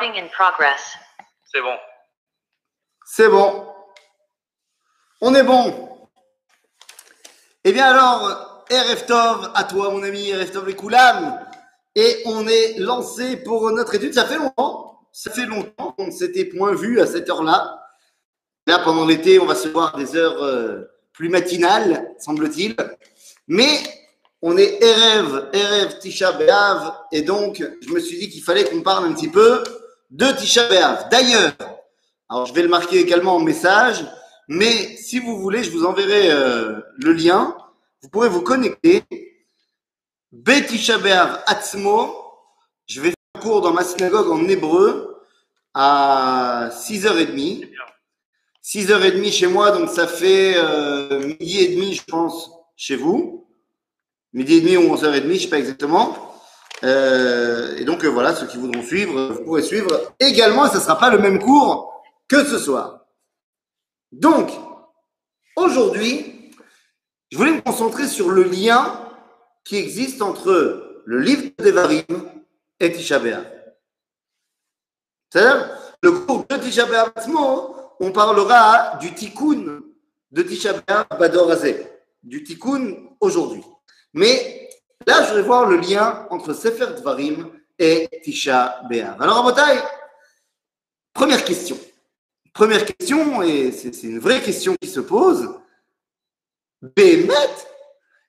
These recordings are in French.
Recording in progress. C'est bon. C'est bon. On est bon. Eh bien alors, RF Tov, à toi mon ami, RF Tov les Koulam. Et on est lancé pour notre étude. Ça fait longtemps. Ça fait longtemps qu'on ne s'était point vu à cette heure-là. Là, pendant l'été, on va se voir des heures euh, plus matinales, semble-t-il. Mais on est Erev, Erev Tisha B'Av. Et donc, je me suis dit qu'il fallait qu'on parle un petit peu de Tisha. D'ailleurs, alors je vais le marquer également en message, mais si vous voulez, je vous enverrai euh, le lien. Vous pourrez vous connecter. Betisha Atzmo. Je vais faire un cours dans ma synagogue en hébreu à 6h30. 6h30 chez moi, donc ça fait euh, midi et demi, je pense, chez vous. Midi et demi ou 11h30, je ne sais pas exactement. Euh, et donc euh, voilà, ceux qui voudront suivre, vous pourrez suivre également, ce ne sera pas le même cours que ce soir. Donc, aujourd'hui, je voulais me concentrer sur le lien qui existe entre le livre de Devarim et Tisha. C'est-à-dire, le cours de Tisha on parlera du tikkun de Tisha B'Av Badorazé, du tikkun aujourd'hui. Mais là, je vais voir le lien entre Sefer Dvarim et Tisha B'Av. Alors, Rabotai, première question. Première question, et c'est une vraie question qui se pose. Bémet,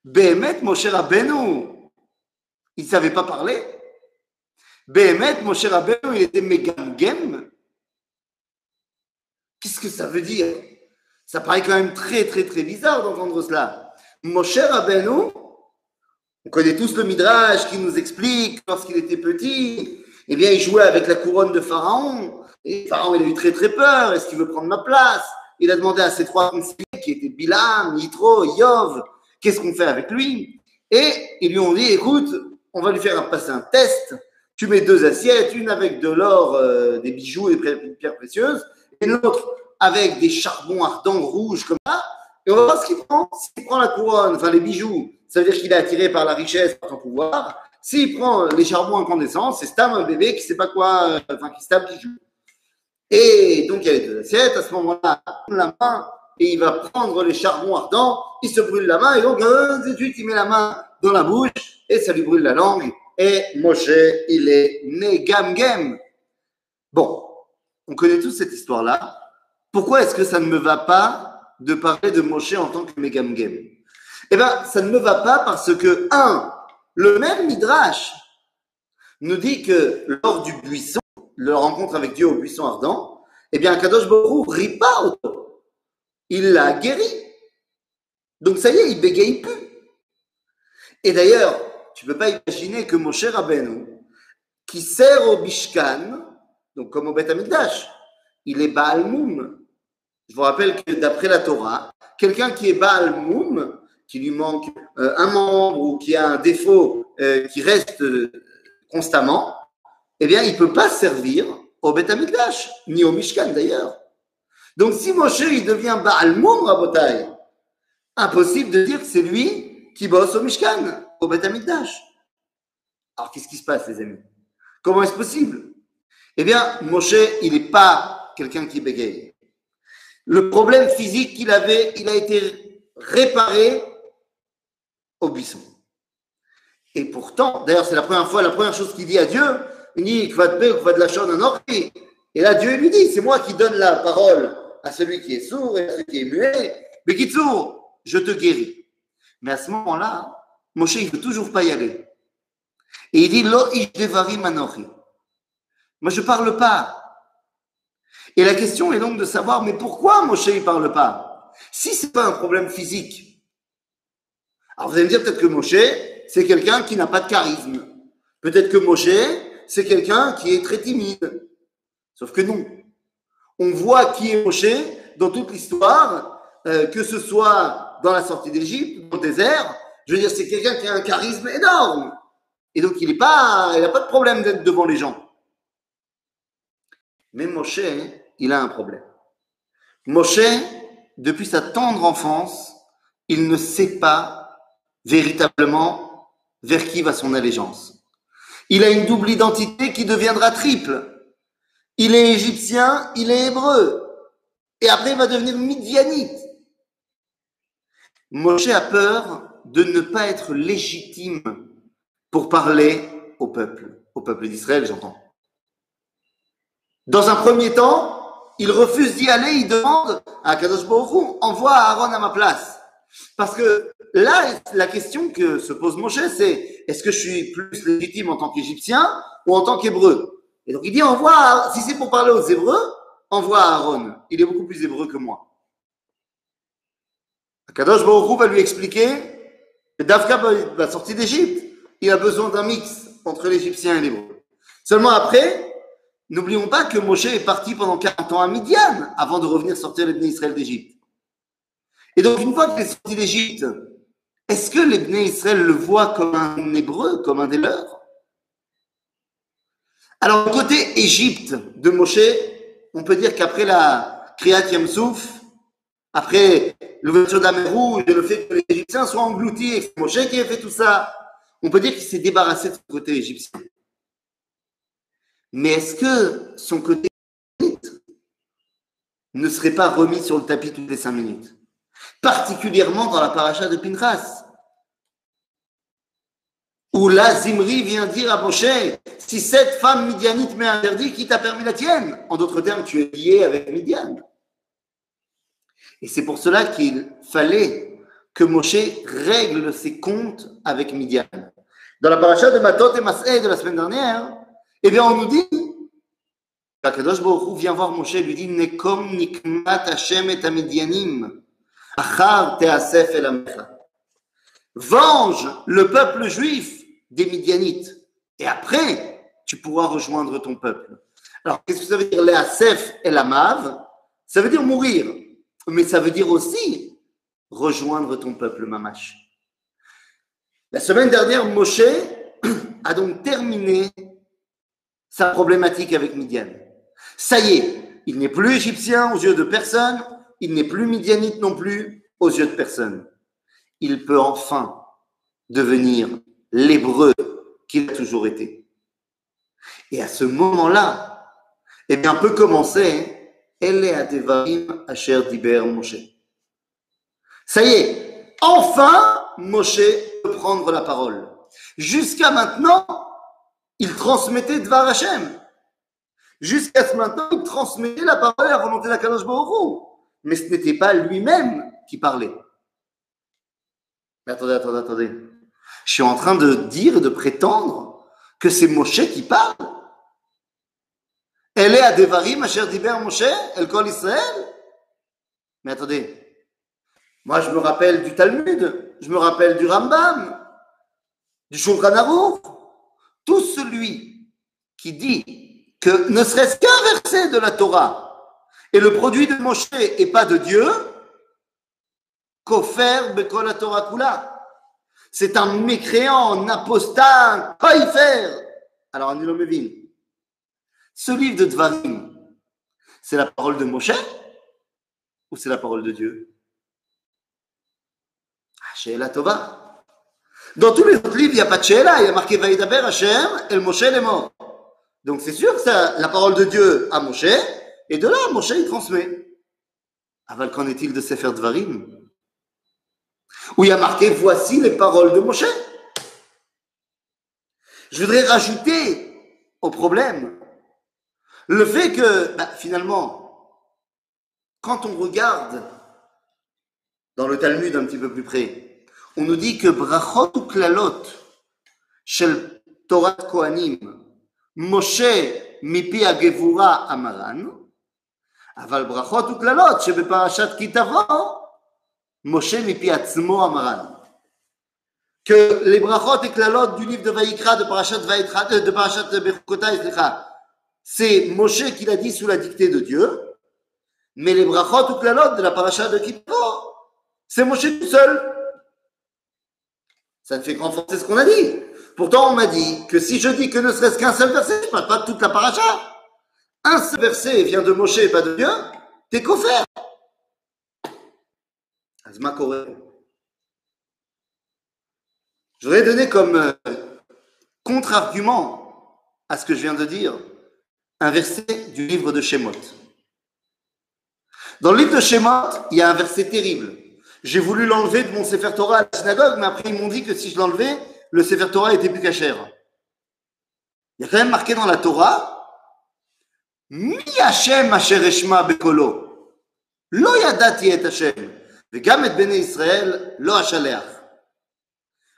Bémet, Moshe Rabbeinu, il ne savait pas parler. Bémet, Moshe Rabbeinu, il était Megamgem. Qu'est-ce que ça veut dire? Ça paraît quand même très, très, très bizarre d'entendre cela. Moshe Rabbeinu, on connaît tous le Midrash qui nous explique lorsqu'il était petit, eh bien, il jouait avec la couronne de Pharaon. Et Pharaon, il a eu très, très peur. Est-ce qu'il veut prendre ma place? Il a demandé à ses trois conseillers, qui étaient Bilam, Yitro, Yov, qu'est-ce qu'on fait avec lui? Et ils lui ont dit, écoute, on va lui faire passer un test. Tu mets deux assiettes, une avec de l'or, euh, des bijoux et des pierres précieuses, et l'autre avec des charbons ardents rouges comme ça. Et on va voir ce qu'il prend. S'il prend la couronne, enfin les bijoux, ça veut dire qu'il est attiré par la richesse, par son pouvoir. S'il prend les charbons incandescents, c'est Stam, un bébé qui ne sait pas quoi, euh, enfin qui Stam qui joue. Et donc il y a les deux assiettes. À ce moment-là, il la main et il va prendre les charbons ardents. Il se brûle la main et donc de suite il met la main dans la bouche et ça lui brûle la langue. Et Moshe, il est né gam gam. Bon, on connaît tous cette histoire-là. Pourquoi est-ce que ça ne me va pas de parler de Moshe en tant que Megam Gem Eh bien, ça ne me va pas parce que, un, le même Midrash nous dit que lors du buisson, le rencontre avec Dieu au buisson ardent, eh bien, Kadosh Borou rit pas autour. Il l'a guéri. Donc, ça y est, il bégaye plus. Et d'ailleurs, tu ne peux pas imaginer que Moshe Rabbeinu, qui sert au Bishkan, donc comme au Beth Amikdash, il est Baal Moum. Je vous rappelle que d'après la Torah, quelqu'un qui est Baal Moum, qui lui manque euh, un membre ou qui a un défaut euh, qui reste euh, constamment, eh bien, il ne peut pas servir au Beth ni au Mishkan d'ailleurs. Donc, si Moshe il devient Baal Moum, Rabotai, impossible de dire que c'est lui qui bosse au Mishkan, au Beth. Alors, qu'est-ce qui se passe, les amis? Comment est-ce possible? Eh bien, Moshe, il n'est pas quelqu'un qui bégaye. Le problème physique qu'il avait, il a été réparé au buisson. Et pourtant, d'ailleurs, c'est la première fois, la première chose qu'il dit à Dieu, il dit de la Et là, Dieu lui dit, c'est moi qui donne la parole à celui qui est sourd et à celui qui est muet. Mais qui sourd, je te guéris. Mais à ce moment-là, Moshe, il ne veut toujours pas y aller. Et il dit. Moi, je ne parle pas. Et la question est donc de savoir, mais pourquoi Moshe ne parle pas? Si ce n'est pas un problème physique. Alors vous allez me dire peut-être que Moshe, c'est quelqu'un qui n'a pas de charisme. Peut-être que Moshe, c'est quelqu'un qui est très timide. Sauf que non. On voit qui est Moshe dans toute l'histoire, euh, que ce soit dans la sortie d'Égypte, dans le désert. Je veux dire, c'est quelqu'un qui a un charisme énorme. Et donc, il n'a pas, pas de problème d'être devant les gens. Mais Moshe, il a un problème. Moshe, depuis sa tendre enfance, il ne sait pas véritablement vers qui va son allégeance. Il a une double identité qui deviendra triple. il est égyptien, il est hébreu. Et après, il va devenir midianite. Moshe a peur de ne pas être légitime pour parler au peuple, au peuple d'Israël, j'entends. Dans un premier temps, il refuse d'y aller, il demande à Kadosh envoie Aaron à ma place. Parce que là, la question que se pose Moshe, c'est est-ce que je suis plus légitime en tant qu'Égyptien ou en tant qu'Hébreu? Et donc il dit envoie, si c'est pour parler aux Hébreux, envoie Aaron. Il est beaucoup plus hébreu que moi. Kadosh va lui expliquer que Dafka, la sortie d'Égypte, il a besoin d'un mix entre l'Égyptien et l'Hébreu. Seulement après, n'oublions pas que Moshe est parti pendant 40 ans à Midian avant de revenir sortir les Israël d'Égypte. Et donc, une fois qu'il est sorti d'Égypte, est-ce que les Israël le voient comme un hébreu, comme un des leurs? Alors, côté Égypte de Moshe, on peut dire qu'après la Kriyat Yamsouf, après l'ouverture de la Rouge et le fait que les Égyptiens soient engloutis et que Moshe qui a fait tout ça, on peut dire qu'il s'est débarrassé de son côté égyptien. Mais est-ce que son côté ne serait pas remis sur le tapis toutes les cinq minutes? Particulièrement dans la paracha de Pinchas, où là, Zimri vient dire à Moshe, si cette femme midianite m'est interdite, qui t'a permis la tienne? En d'autres termes, tu es lié avec Midian. Et c'est pour cela qu'il fallait que Moshe règle ses comptes avec Midian. Dans la paracha de Matot et Masé de la semaine dernière, eh bien, on nous dit, Kadosh Baruch vient voir Moshe et lui dit, Nekom nikmat Hashem et Midianim. Venge le peuple juif des Midianites. Et après, tu pourras rejoindre ton peuple. Alors, qu'est-ce que ça veut dire les Asef et la Mav Ça veut dire mourir. Mais ça veut dire aussi rejoindre ton peuple, Mamash. La semaine dernière, Moshe a donc terminé sa problématique avec Midian. Ça y est, il n'est plus égyptien aux yeux de personne, il n'est plus midianite non plus aux yeux de personne. Il peut enfin devenir l'hébreu qu'il a toujours été. Et à ce moment-là, eh bien, peut commencer à Devarim Asher Diber Moshe. Ça y est, enfin, Moshe peut prendre la parole. Jusqu'à maintenant, il transmettait Dvar Hashem. Jusqu'à ce maintenant, il transmettait la parole à la volonté de la Kadosh Baruch mais ce n'était pas lui-même qui parlait. Mais attendez, attendez, attendez. Je suis en train de dire et de prétendre que c'est Moshe qui parle. Elle est à Devarim, cher Diber Moshe, elle colle Israël. Mais attendez, moi je me rappelle du Talmud, je me rappelle du Rambam, du Shulchan Aruch. Tout celui qui dit que ne serait-ce qu'un verset de la Torah et le produit de Moshe et pas de Dieu, Kofer Bekol Torah Kula. C'est un mécréant, un apostat, un. Alors, Anilomevin, ce livre de Dvarim, c'est la parole de Moshe ou c'est la parole de Dieu? Sheela Tova. Dans tous les autres livres, il n'y a pas de Sheela, il y a marqué Vaïdaber Hashem, El Moshe est mort. Donc c'est sûr que c'est la parole de Dieu à Moshe, et de là, Moshe, il transmet. Aval, qu'en est-il de Sefer Dvarim? Où il y a marqué Voici les paroles de Moshe. Je voudrais rajouter au problème le fait que, bah, finalement, quand on regarde dans le Talmud un petit peu plus près, on nous dit que Brachot ou Klalot, Shel Torah Kohanim, Moshe mipi agevura amaran, אבל ברכות וקללות שבפרשת כי תבוא, משה מפי עצמו המרן. Que les brachot et klalotes du livre de Vaïkra, de Parashat, Vaïkra, de Parashat Bechukotai, c'est Moshe qui l'a dit sous la dictée de Dieu, mais les brachot ou klalotes de la Parashat de Kippur, c'est Moshe tout seul. Ça ne fait que renforcer ce qu'on a dit. Pourtant, on m'a dit que si je dis que ne serait-ce qu'un seul verset, je ne parle pas de toute la Parashat un seul verset vient de Moshe et pas de Dieu, t'es coffert. Je voudrais donner comme euh, contre-argument à ce que je viens de dire un verset du livre de Shemot. Dans le livre de Shemot, il y a un verset terrible. J'ai voulu l'enlever de mon Sefer Torah à la synagogue, mais après ils m'ont dit que si je l'enlevais, le Sefer Torah était plus cachère. Il y a quand même marqué dans la Torah.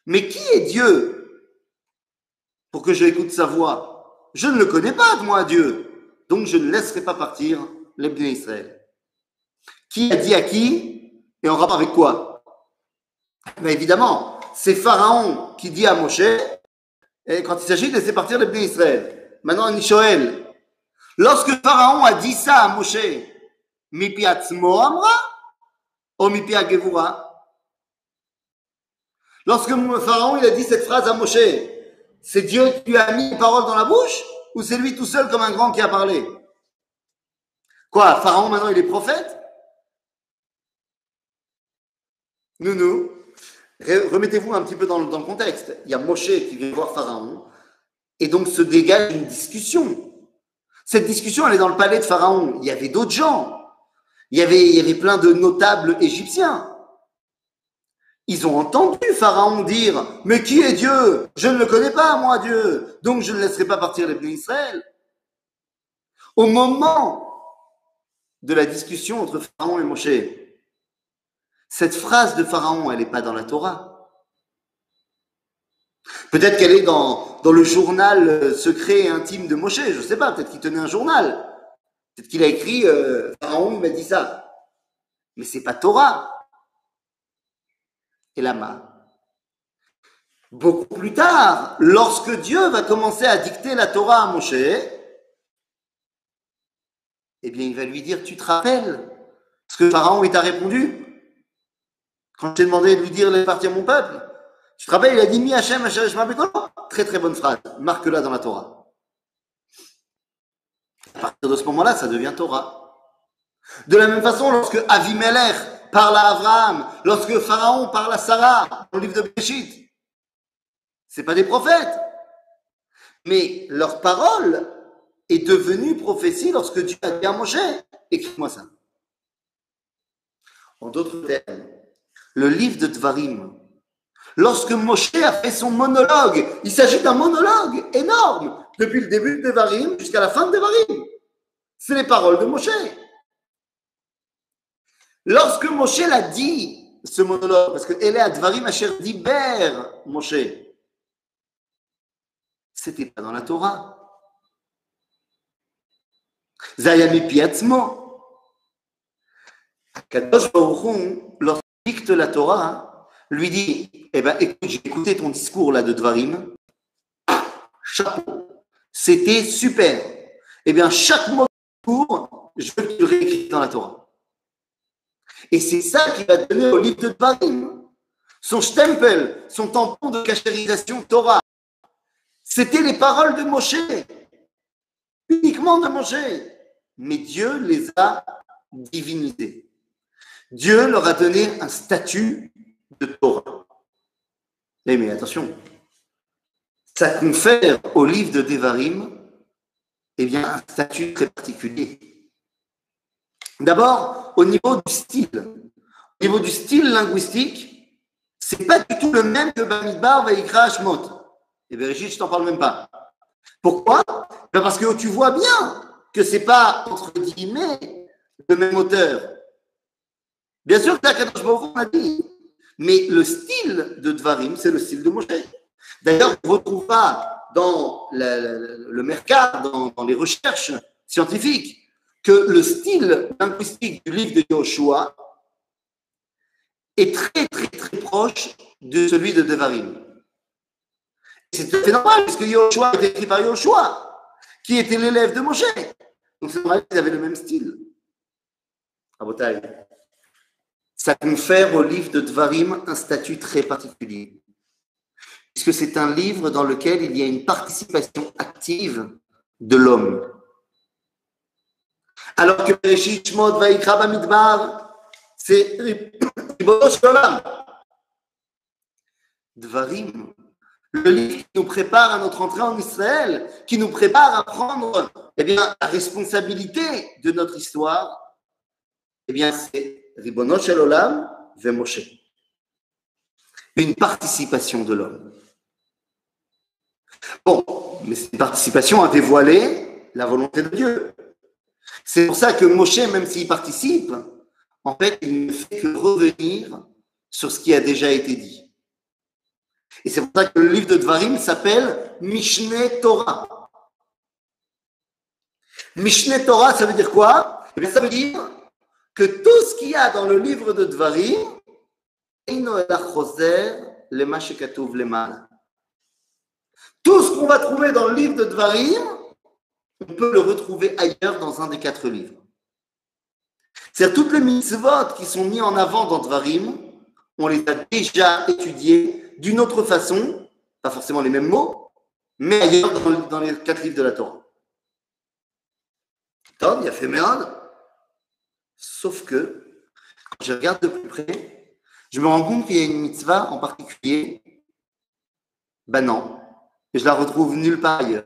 Mais qui est Dieu pour que je écoute sa voix? Je ne le connais pas, moi, Dieu. Donc je ne laisserai pas partir les Israël. Qui a dit à qui? Et en rapport avec quoi? Mais évidemment, c'est Pharaon qui dit à Moshe, et quand il s'agit de laisser partir les bné Israël. Maintenant, Nishoel, lorsque Pharaon a dit ça à Moshe, Lorsque Pharaon a dit cette phrase à Moshe, c'est Dieu qui a mis une parole dans la bouche ou c'est lui tout seul comme un grand qui a parlé? Quoi Pharaon maintenant il est prophète? Nous. Remettez-vous un petit peu dans le, contexte. Il y a Moshe qui vient voir Pharaon, et donc se dégage une discussion. Cette discussion, elle est dans le palais de Pharaon. Il y avait d'autres gens. Il y avait, il y plein de notables égyptiens. Ils ont entendu Pharaon dire Mais qui est Dieu? Je ne le connais pas, moi, Dieu. Donc je ne laisserai pas partir les bénis. Au moment de la discussion entre Pharaon et Moshe, cette phrase de Pharaon, elle n'est pas dans la Torah. Peut-être qu'elle est dans, le journal euh, secret et intime de Moshe, je ne sais pas, peut-être qu'il tenait un journal. Peut-être qu'il a écrit euh, Pharaon m'a dit ça. Mais c'est pas Torah. Et Lama. Beaucoup plus tard, lorsque Dieu va commencer à dicter la Torah à Moshe, eh bien, il va lui dire, tu te rappelles ce que Pharaon t'a répondu? Quand j'ai demandé de lui dire les parties à mon peuple, tu te rappelles, il a dit Mi Hachem, Très très bonne phrase. Marque-la dans la Torah. À partir de ce moment-là, ça devient Torah. De la même façon, lorsque Avimelech parle à Abraham, lorsque Pharaon parle à Sarah, dans le livre de Béchit, c'est pas des prophètes. Mais leur parole est devenue prophétie lorsque Dieu a dit à Moshe, écris-moi ça. En d'autres termes, le livre de Tvarim. Lorsque Moshe a fait son monologue, il s'agit d'un monologue énorme, depuis le début de Tvarim jusqu'à la fin de Tvarim. C'est les paroles de Moshe. Lorsque Moshe l'a dit, ce monologue, parce que est à Dvarim Asher Diber, Moshe, c'était pas dans la Torah. Zayami Piatzmo. Kadosh dicte la Torah, lui dit Eh ben, écoute, j'ai écouté ton discours là de Dvarim. Chapeau. C'était super. Eh bien, chaque mot de discours, je veux le réécris dans la Torah. Et c'est ça qui va donner au livre de Dvarim son stempel, son tampon de cachérisation Torah. C'était les paroles de Moshe, uniquement de Moshe. Mais Dieu les a divinisées. Dieu leur a donné un statut de Torah. Mais, mais attention, ça confère au livre de Devarim eh bien, un statut très particulier. D'abord, au niveau du style. Au niveau du style linguistique, c'est pas du tout le même que Bamidbar, Vaikra, Shmot. Et Bereshit, je t'en parle même pas. Pourquoi? Ben Parce que tu vois bien que c'est pas, entre guillemets, le même auteur. Bien sûr que la on a dit, mais le style de Dvarim, c'est le style de Moshe. D'ailleurs, on ne retrouve pas dans le, le mercat, dans, les recherches scientifiques, que le style linguistique du livre de Yoshua est très, très, très proche de celui de Devarim. C'est tout à fait normal, puisque Yoshua est écrit par Yoshua, qui était l'élève de Moshe. Donc c'est normal qu'ils avaient le même style. À ça confère au livre de Dvarim un statut très particulier, puisque c'est un livre dans lequel il y a une participation active de l'homme. Alors que Bereshit Shmot Vaikra Bamidbar, c'est Dvarim, le livre qui nous prépare à notre entrée en Israël, qui nous prépare à prendre eh bien, la responsabilité de notre histoire, eh bien, c'est Ribono Shel Olam Moshe. Une participation de l'homme. Bon, mais c'est une participation à dévoiler la volonté de Dieu. C'est pour ça que Moshe, même s'il participe, en fait, il ne fait que revenir sur ce qui a déjà été dit. Et c'est pour ça que le livre de Dvarim s'appelle Mishneh Torah. Mishneh Torah, ça veut dire quoi? Eh Ça veut dire que tout ce qu'il y a dans le livre de Dvarim, tout ce qu'on va trouver dans le livre de Dvarim, on peut le retrouver ailleurs dans un des quatre livres. C'est-à-dire toutes les mitzvot qui sont mis en avant dans Dvarim, on les a déjà étudiées d'une autre façon, pas forcément les mêmes mots, mais ailleurs dans, les quatre livres de la Torah. Tom, il a fait merde. Sauf que, quand je regarde de plus près, je me rends compte qu'il y a une mitzvah en particulier. Ben non, je la retrouve nulle part ailleurs.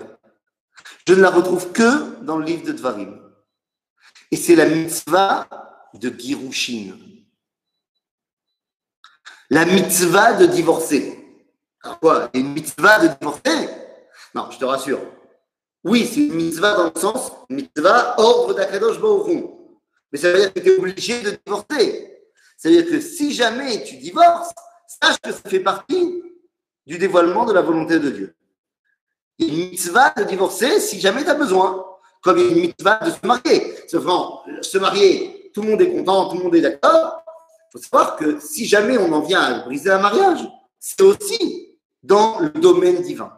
Je ne la retrouve que dans le livre de Dvarim. Et c'est la mitzvah de Girushin. La mitzvah de divorcer. Quoi Une mitzvah de divorcer? Non, je te rassure. Oui, c'est une mitzvah dans le sens mitzvah ordre d'Akadosh Mais ça veut dire que tu es obligé de divorcer. Ça veut dire que si jamais tu divorces, sache que ça fait partie du dévoilement de la volonté de Dieu. Il y a une mitzvah de divorcer si jamais tu as besoin. Comme il y a une mitzvah de se marier. Se marier, tout le monde est content, tout le monde est d'accord. Il faut savoir que si jamais on en vient à briser un mariage, c'est aussi dans le domaine divin.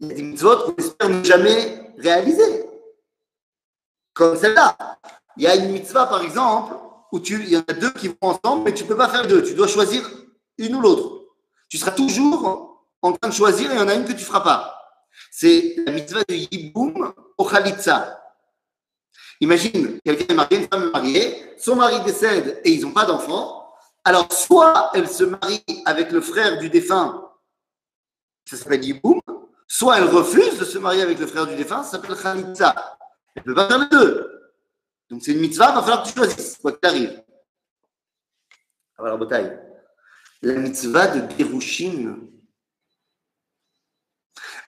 Il y a des mitzvot qu'on espère ne jamais réaliser. Comme celle-là. Il y a une mitzvah, par exemple, où il y en a deux qui vont ensemble, mais tu ne peux pas faire deux. Tu dois choisir une ou l'autre. Tu seras toujours en train de choisir et il y en a une que tu ne feras pas. C'est la mitzvah de Yiboum au Khalitza. Imagine, quelqu'un est marié, une femme est mariée, son mari décède et ils n'ont pas d'enfant. Alors, soit elle se marie avec le frère du défunt, ça s'appelle Yiboum, soit elle refuse de se marier avec le frère du défunt, ça s'appelle Khalitza. Elle ne peut pas faire les deux. Donc, c'est une mitzvah, il va falloir que tu choisisses, quoi que tu arrives. Alors, la bataille. La mitzvah de Gerushin,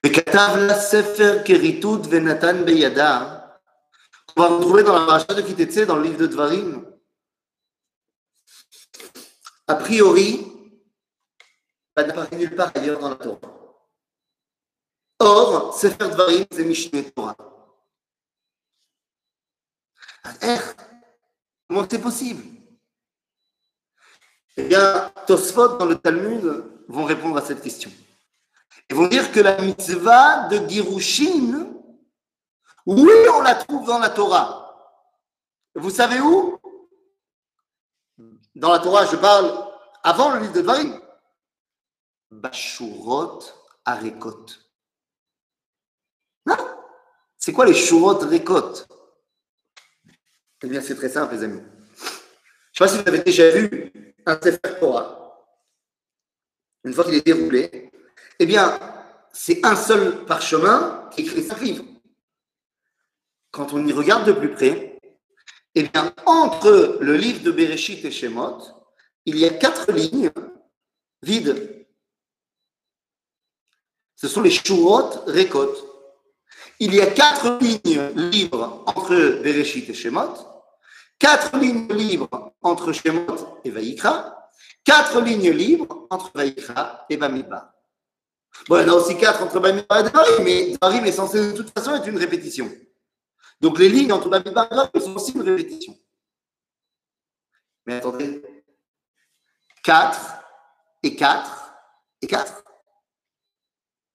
וכתב לה ספר כריתות ונתן בידה. On va retrouver dans la paracha de Kitetse, dans le livre de Dvarim. A priori, ça n'apparaît nulle part ailleurs dans la Torah. Or, Sefer Dvarim, c'est Mishneh Torah. Comment c'est possible? Eh bien, Tosfot dans le Talmud vont répondre à cette question. Ils vont dire que la mitzvah de Girushin, oui, on la trouve dans la Torah. Vous savez où? Dans la Torah, je parle avant le livre de Dvarim. Bashurot Arekot. C'est quoi les Shurot Rekot Eh bien, c'est très simple, les amis. Je ne sais pas si vous avez déjà vu un Sefer Torah. Une fois qu'il est déroulé, eh bien, c'est un seul parchemin qui écrit cinq livres. Quand on y regarde de plus près, eh bien, entre le livre de Bereshit et Shemot, il y a quatre lignes vides. Ce sont les Shurot Rekot. Il y a quatre lignes libres entre Bereshit et Shemot, quatre lignes libres entre Shemot et Vaïkra, quatre lignes libres entre Vaïkra et Bamidbar. Bon, il y en a aussi quatre entre Bamidbar et Dvarim, mais Dvarim est censé de toute façon être une répétition. Donc les lignes entre Bamidbar et Dvarim sont aussi une répétition. Mais attendez, 4 et 4 et 4,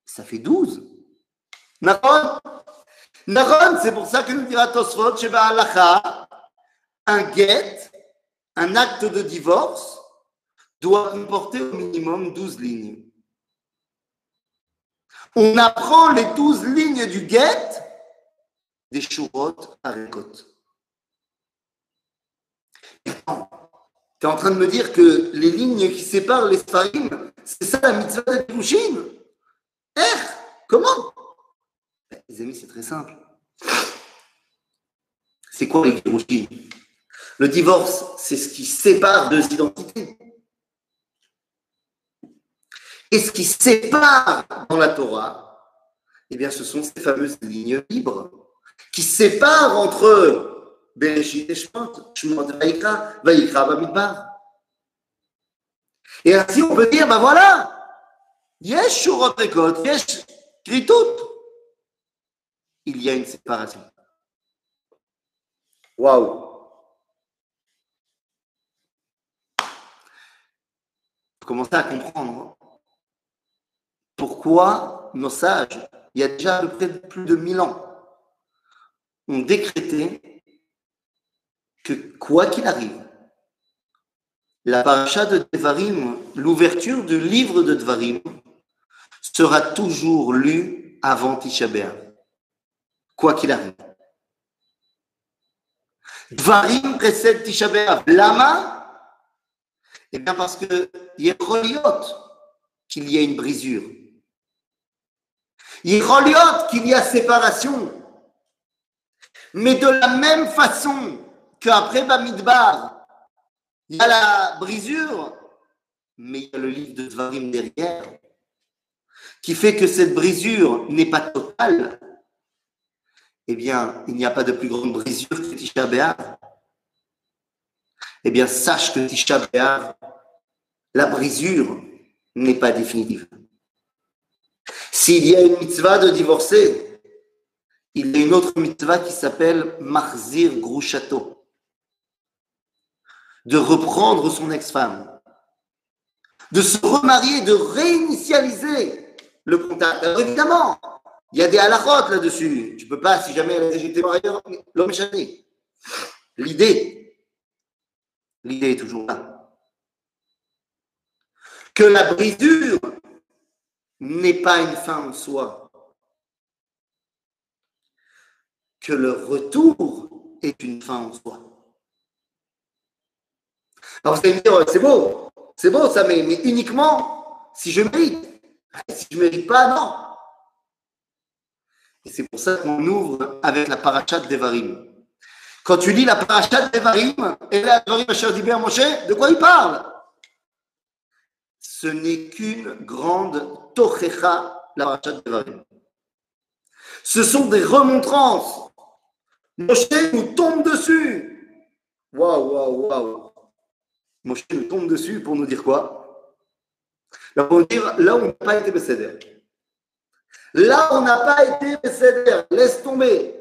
ça fait 12. Naron? Naron, c'est pour ça que nous dira Tosfot, chez Baalacha, un get, un acte de divorce, doit comporter au minimum 12 lignes on apprend les douze lignes du guet des Shurot à Rekot. Tu es en train de me dire que les lignes qui séparent les Sfarim, C'est ça la mitzvah de Kiddushin. Eh, comment? Les amis, c'est très simple. C'est quoi les Kiddushin Le divorce, c'est ce qui sépare deux identités. Et ce qui sépare dans la Torah, eh bien, ce sont ces fameuses lignes libres qui séparent entre Bereshit et Shemot, Shemot Vaikra, Vaikra Bamidbar. Et ainsi, on peut dire, ben voilà, Yesh Shurot Rekot, Yesh Kritout. Il y a une séparation. Waouh! Commencez à comprendre pourquoi nos sages, il y a déjà à peu près plus de mille ans, ont décrété que quoi qu'il arrive, la paracha de Devarim, l'ouverture du livre de Devarim, sera toujours lue avant Tisha Quoi qu'il arrive. Dvarim précède Tisha Lama Eh bien parce que il qu'il y a une brisure. Il qu'il y a séparation. Mais de la même façon qu'après Bamidbar, il y a la brisure, mais il y a le livre de Dvarim derrière, qui fait que cette brisure n'est pas totale. Eh bien, il n'y a pas de plus grande brisure que Tisha B'Av. Eh bien, sache que Tisha B'Av, la brisure n'est pas définitive. S'il y a une mitzvah de divorcer, il y a une autre mitzvah qui s'appelle Marzir Grouchato, de reprendre son ex-femme, de se remarier, de réinitialiser le contact. Alors évidemment, il y a des halakhot là-dessus. Tu peux pas, si jamais elle a été mariée, l'homme est L'idée, l'idée est toujours là. Que la brisure n'est pas une fin en soi. Que le retour est une fin en soi. Alors vous allez me dire, c'est beau, c'est beau ça, mais, uniquement si je mérite. Si je ne mérite pas, non. Et c'est pour ça qu'on ouvre avec la parachat d'Evarim. Quand tu lis la parachat d'Evarim, et Moshe, de quoi il parle? Ce n'est qu'une grande Tochecha, la parachat d'Evarim. Ce sont des remontrances. Moshe nous tombe dessus. Waouh, waouh, waouh. Moshe nous tombe dessus pour nous dire quoi? Là, on dire, là, on n'a pas été Besséder. Là, on n'a pas été Besséder. Laisse tomber.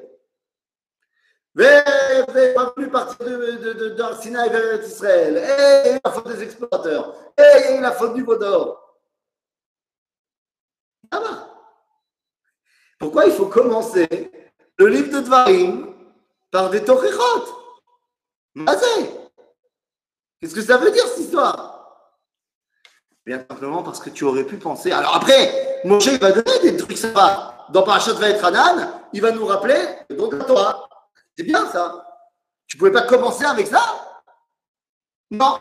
Pas plus partir de, d'Arsina et vers Israël. Et la faute des explorateurs. Et la faute du Vaudor. Ah bah. Pourquoi il faut commencer le livre de Dvarim par des Torechot Qu'est-ce que ça veut dire cette histoire? Bien simplement parce que tu aurais pu penser. Alors après, Moshe va donner des trucs sympas. Dans Parashat va être Anan, il va nous rappeler donc la Torah. C'est bien ça. Tu pouvais pas commencer avec ça? Non.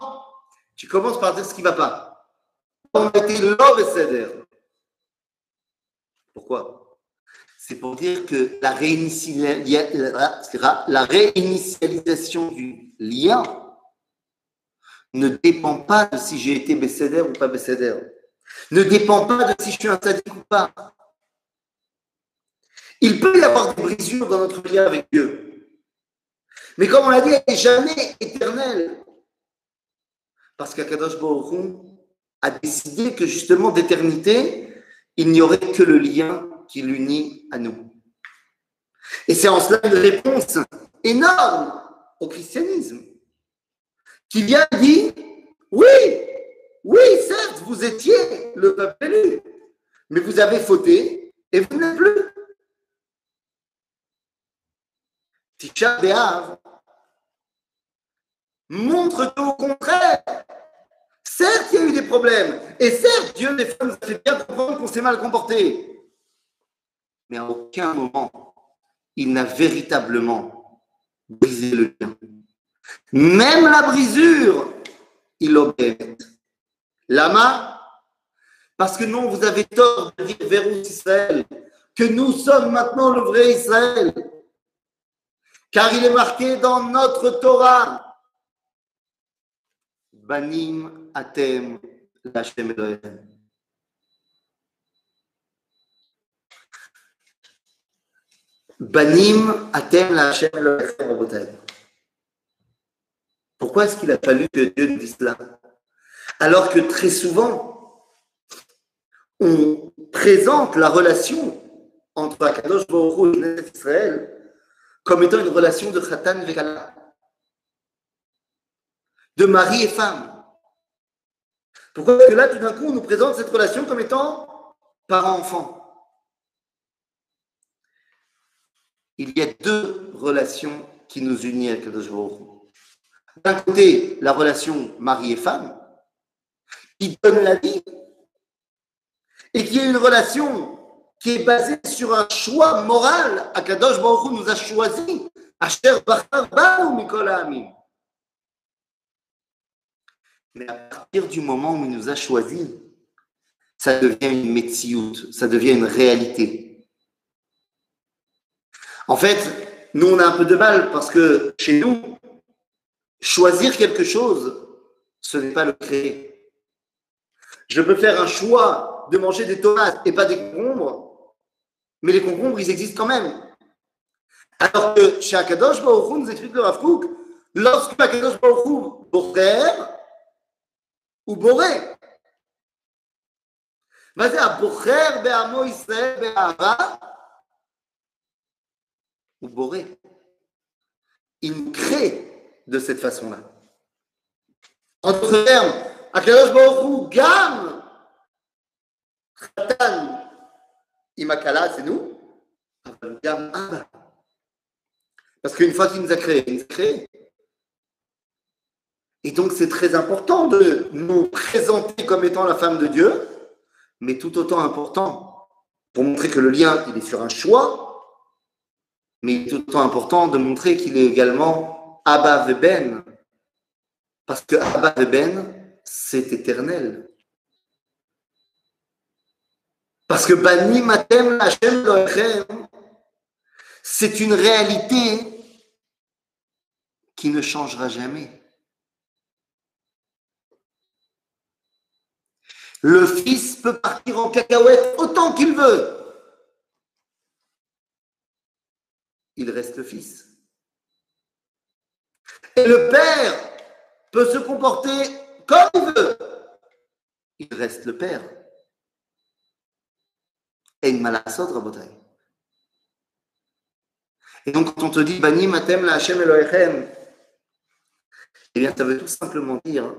Tu commences par dire ce qui ne va pas. On été love et. Pourquoi? C'est pour dire que la, la réinitialisation du lien ne dépend pas de si j'ai été Besséder ou pas Besséder. Ne dépend pas de si je suis un sadique ou pas. Il peut y avoir des brisures dans notre lien avec Dieu. Mais comme on l'a dit, elle n'est jamais éternelle. Parce qu'Akadosh Baruch a décidé que justement d'éternité, il n'y aurait que le lien qui l'unit à nous. Et c'est en cela une réponse énorme au christianisme qui vient dit Oui, oui, certes, vous étiez le peuple élu, mais vous avez fauté et vous n'êtes plus. Tisha B'Av montre qu'au contraire, certes, il y a eu des problèmes, et certes, Dieu des femmes a fait bien comprendre qu'on s'est mal comporté, mais à aucun moment, il n'a véritablement brisé le lien. Même la brisure, il obéit. Lama, Parce que non, vous avez tort de dire vers Israël que nous sommes maintenant le vrai Israël. Car il est marqué dans notre Torah. Banim atem Elohim. Banim atem Elohim. Pourquoi est-ce qu'il a fallu que Dieu nous dise cela? Alors que très souvent, on présente la relation entre Akadosh Baruch et Israël comme étant une relation de Khatan Vekala, de mari et femme. Pourquoi Parce que là, tout d'un coup, on nous présente cette relation comme étant parent-enfant? Il y a deux relations qui nous unissent avec Akadosh Baruch D'un côté, la relation mari et femme, qui donne la vie, et qui est une relation qui est basé sur un choix moral. Akadosh Baruch Hu nous a choisi. Asher Bachar Mikola Amin. Mais à partir du moment où il nous a choisi, ça devient une métiout, ça devient une réalité. En fait, nous, on a un peu de mal parce que chez nous, choisir quelque chose, ce n'est pas le créer. Je peux faire un choix de manger des tomates et pas des concombres, mais les concombres, ils existent quand même. Alors que chez Akadosh Baruch nous explique le Rav Kook, lorsque Akadosh Baruch Hu, Bocher ou Boré, מה זה הבוחר בעמו ישראל באהבה? ou Boré. Il crée de cette façon-là. En d'autres termes, Akadosh Baruch Hu, Gam, Khatan, Imakala, c'est nous. Parce qu'une fois qu'il nous a créés, il nous a créés. Et donc, c'est très important de nous présenter comme étant la femme de Dieu, mais tout autant important pour montrer que le lien, il est sur un choix, mais tout autant important de montrer qu'il est également Abba Veben. Parce que Abba Veben, c'est éternel. Parce que Bani Matem c'est une réalité qui ne changera jamais. Le fils peut partir en cacahuète autant qu'il veut. Il reste le fils. Et le père peut se comporter comme il veut. Il reste le père. Et donc, quand on te dit Bani Matem la Hashem Elohechem, eh bien, ça veut tout simplement dire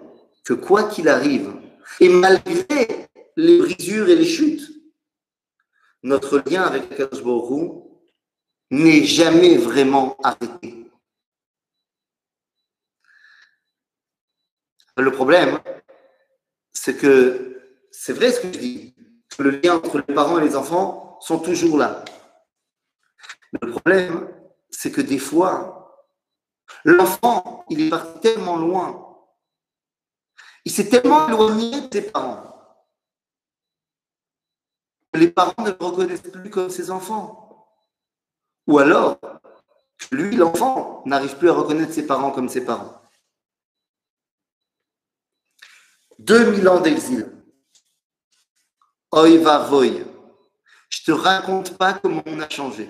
que quoi qu'il arrive, et malgré les brisures et les chutes, notre lien avec Akadosh n'est jamais vraiment arrêté. Le problème, c'est que c'est vrai ce que je dis, le lien entre les parents et les enfants sont toujours là. le problème, c'est que des fois, l'enfant, il est parti tellement loin, il s'est tellement éloigné de ses parents, que les parents ne le reconnaissent plus comme ses enfants. Ou alors, lui, l'enfant, n'arrive plus à reconnaître ses parents comme ses parents. 2000 ans d'exil. Oi va. Je te raconte pas comment on a changé.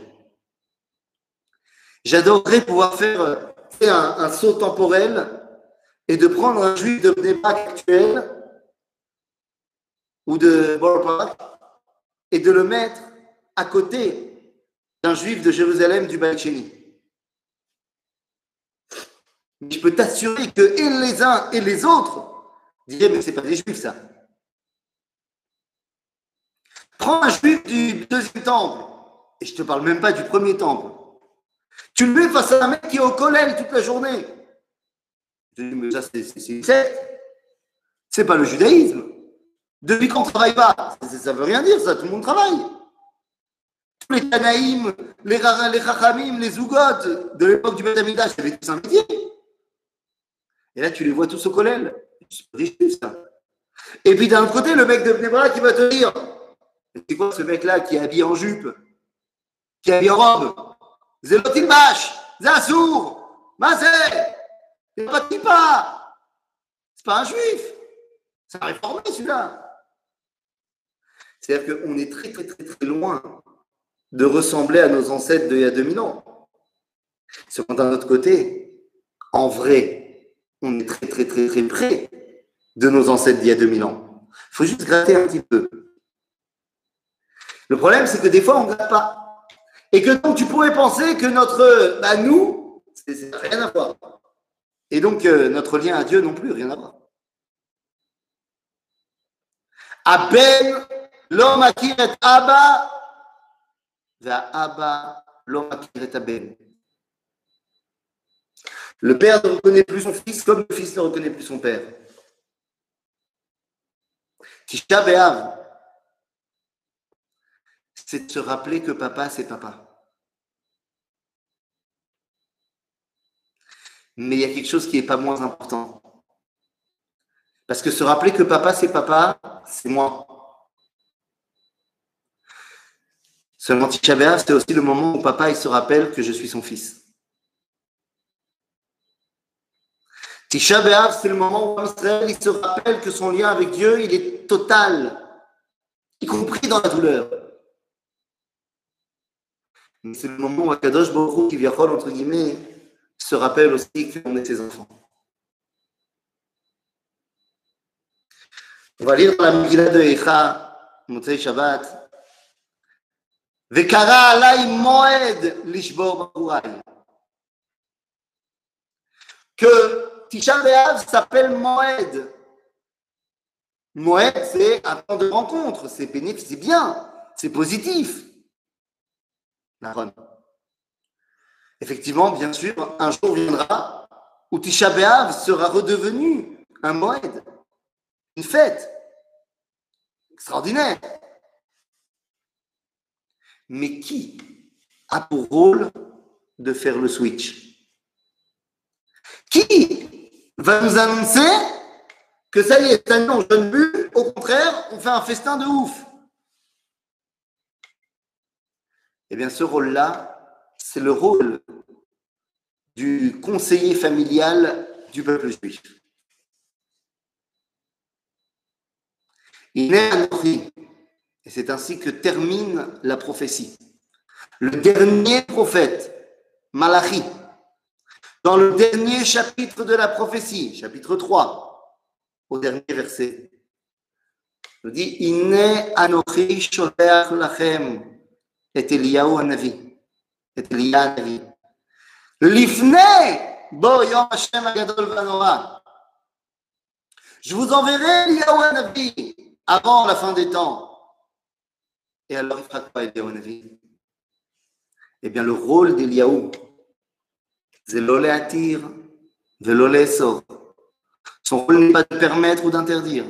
J'adorerais pouvoir faire euh, un, saut temporel et de prendre un juif de Bnebak actuel ou de Borpark et de le mettre à côté d'un juif de Jérusalem du Balcheni. Je peux t'assurer que et les uns et les autres diraient mais c'est pas des juifs ça. Prends un juif du deuxième temple, et je ne te parle même pas du premier temple. Tu le mets face à un mec qui est au collège toute la journée. Mais ça, c'est. C'est pas le judaïsme. Depuis qu'on ne travaille pas, ça ne veut rien dire, ça, tout le monde travaille. Tous les Tanaïm, les, les Chachamim, les de l'époque du Beth Amidash, avaient tous un métier. Et là, tu les vois tous au collège. C'est ça. Et puis d'un autre côté, le mec de Pnebra qui va te dire C'est quoi ce mec-là qui est habillé en jupe Qui est habillé en robe? Zélotil Bash Zassour Mazé Il pas de C'est pas un juif C'est un réformé celui-là c'est-à-dire qu'on est très, très, très, très loin de ressembler à nos ancêtres d'il y a 2000 ans. Cependant, d'un autre côté, en vrai, on est très, très, très, très près de nos ancêtres d'il y a 2000 ans. Il faut juste gratter un petit peu. Le problème, c'est que des fois, on ne gratte pas. Et que donc, tu pourrais penser que notre, bah, nous, c'est rien à voir. Et donc, euh, notre lien à Dieu non plus, rien à voir. À peine l'homme akir et Abba, va l'homme akir et Abel. Le père ne reconnaît plus son fils comme le fils ne reconnaît plus son père. Tisha c'est de se rappeler que papa, c'est papa. Mais il y a quelque chose qui n'est pas moins important. Parce que se rappeler que papa, c'est papa, c'est moi. Seulement Tisha c'est aussi le moment où papa il se rappelle que je suis son fils. Tisha c'est le moment où il se rappelle que son lien avec Dieu, il est total, y compris dans la douleur. C'est le moment où Akadosh Baruch qui vient entre guillemets, se rappelle aussi qu'on est ses enfants. On va lire dans la Megillah de Echa, Motzei Shabbat, וקרא עליי מועד לשבור בגוריי. Que Tisha B'Av s'appelle Moed. Moed, c'est un temps de rencontre, c'est bénéfique, c'est bien, c'est positif. Effectivement, bien sûr, un jour viendra où Tisha B'Av sera redevenu un Moed, une fête extraordinaire. Mais qui a pour rôle de faire le switch? Qui va nous annoncer que ça y est, ça je ne bu, au contraire, on fait un festin de ouf? Eh bien, ce rôle-là, c'est le rôle du conseiller familial du peuple juif. Il est un et c'est ainsi que termine la prophétie. Le dernier prophète, Malachi, dans le dernier chapitre de la prophétie, chapitre 3, au dernier verset, il dit Inne anochi sholeach lachem et Eliyahu hanavi, et Eliyahu hanavi. Lifne bo yom Hashem agadol vanora. Je vous enverrai Eliyahu hanavi avant la fin des temps. Et alors, il fera quoi, Eliyahu Eh bien, le rôle d'Eliyahu, c'est l'olé attire, de l'olé sort. Son rôle n'est pas de permettre ou d'interdire.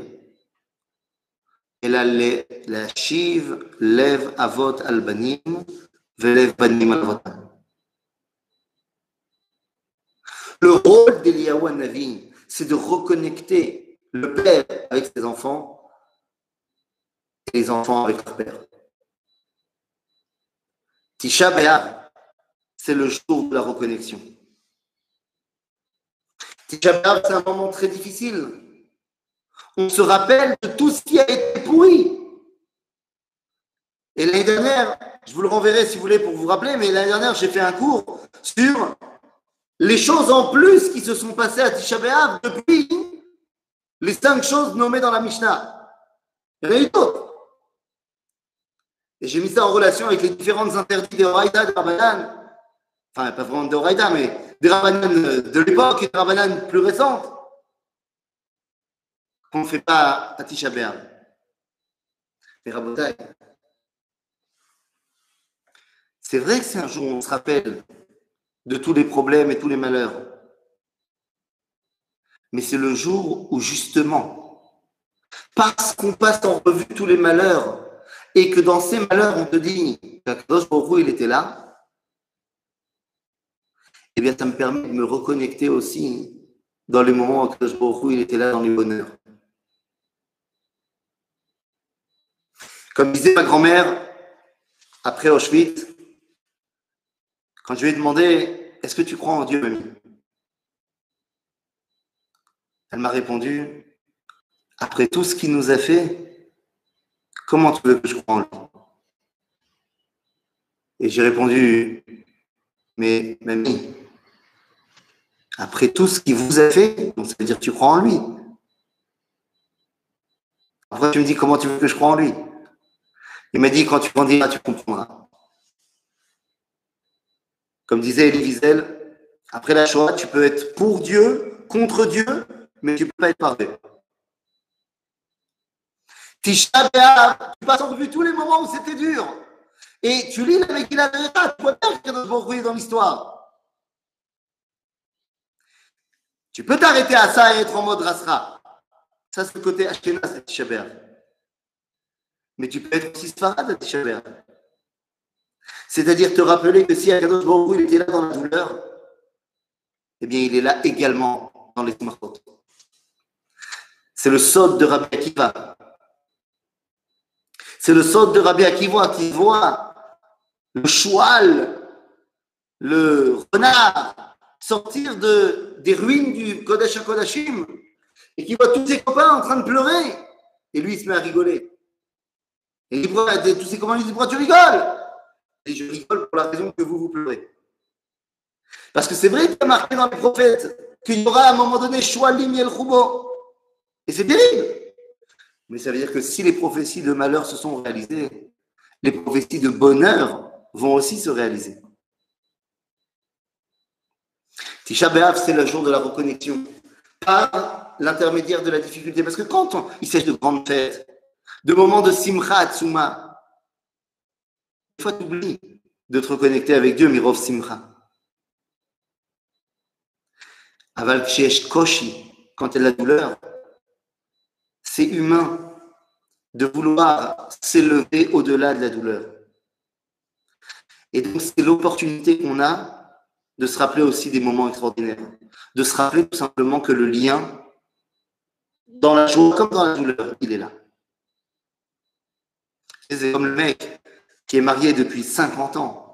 Et la, la shiv lève avot al-banim, Le rôle d'Eliyahu Navi, c'est de reconnecter le père avec ses enfants et les enfants avec leur père. Tisha B'Av, c'est le jour de la reconnexion. Tisha B'Av, c'est un moment très difficile. On se rappelle de tout ce qui a été pourri. Et l'année dernière, je vous le renverrai si vous voulez pour vous rappeler, mais l'année dernière, j'ai fait un cours sur les choses en plus qui se sont passées à Tisha B'Av depuis les cinq choses nommées dans la Mishnah. Il y en a eu d'autres. Et j'ai mis ça en relation avec les différentes interdits des Horaïda, des Rabanan. Enfin, pas vraiment des Horaïda, mais des Rabanan de l'époque et des Rabanan plus récentes. Qu'on ne fait pas à Tisha B'Av. Mais Rabotai, c'est vrai que c'est un jour où on se rappelle de tous les problèmes et tous les malheurs. Mais c'est le jour où justement, parce qu'on passe en revue tous les malheurs, et que dans ces malheurs, on te dit Baruch il était là, eh bien, ça me permet de me reconnecter aussi dans les moments où il était là dans les bonheurs. Comme disait ma grand-mère, après Auschwitz, quand je lui ai demandé Est-ce que tu crois en Dieu, mamie? Elle m'a répondu Après tout ce qu'il nous a fait, comment tu veux que je croie en lui? Et j'ai répondu Mais, mamie, après tout ce qu'il vous a fait, donc ça veut dire que tu crois en lui. Après, tu me dis comment tu veux que je croie en lui. Il m'a dit quand tu grandiras, tu comprendras. Comme disait Elie Wiesel, après la Shoah, tu peux être pour Dieu, contre Dieu, mais tu ne peux pas être parfait. Tisha tu passes en revue tous les moments où c'était dur. Et tu lis la Megillah tu vois bien qu'il y a dans l'histoire. Tu peux t'arrêter à ça et être en mode rasra. Ça, c'est le côté Ashkenaz Tisha Mais tu peux être aussi Sfarad à C'est-à-dire te rappeler que si Akadosh Baruch il était là dans la douleur, eh bien, il est là également dans les smartphones. C'est le sod de Rabbi Akiva. C'est le sod de Rabbi Akiva qui voit le choual, le renard sortir de, des ruines du Kodesh Kodashim et qui voit tous ses copains en train de pleurer. Et lui, il se met à rigoler. Et il voit tous ses copains lui disent Pourquoi tu rigoles? Et je rigole pour la raison que vous vous pleurez. Parce que c'est vrai qu'il y a marqué dans les prophètes qu'il y aura à un moment donné Shualim El Choubo. Et c'est terrible. Mais ça veut dire que si les prophéties de malheur se sont réalisées, les prophéties de bonheur vont aussi se réaliser. Tisha B'Av, c'est le jour de la reconnexion par l'intermédiaire de la difficulté. Parce que quand il s'agit de grandes fêtes, de moments de simcha, tsuma, des fois tu oublies de te reconnecter avec Dieu, mirov simcha. Aval koshi, quand elle a la douleur, c'est humain de vouloir s'élever au-delà de la douleur. Et donc, c'est l'opportunité qu'on a de se rappeler aussi des moments extraordinaires, de se rappeler tout simplement que le lien, dans la joie comme dans la douleur, il est là. C'est comme le mec qui est marié depuis 50 ans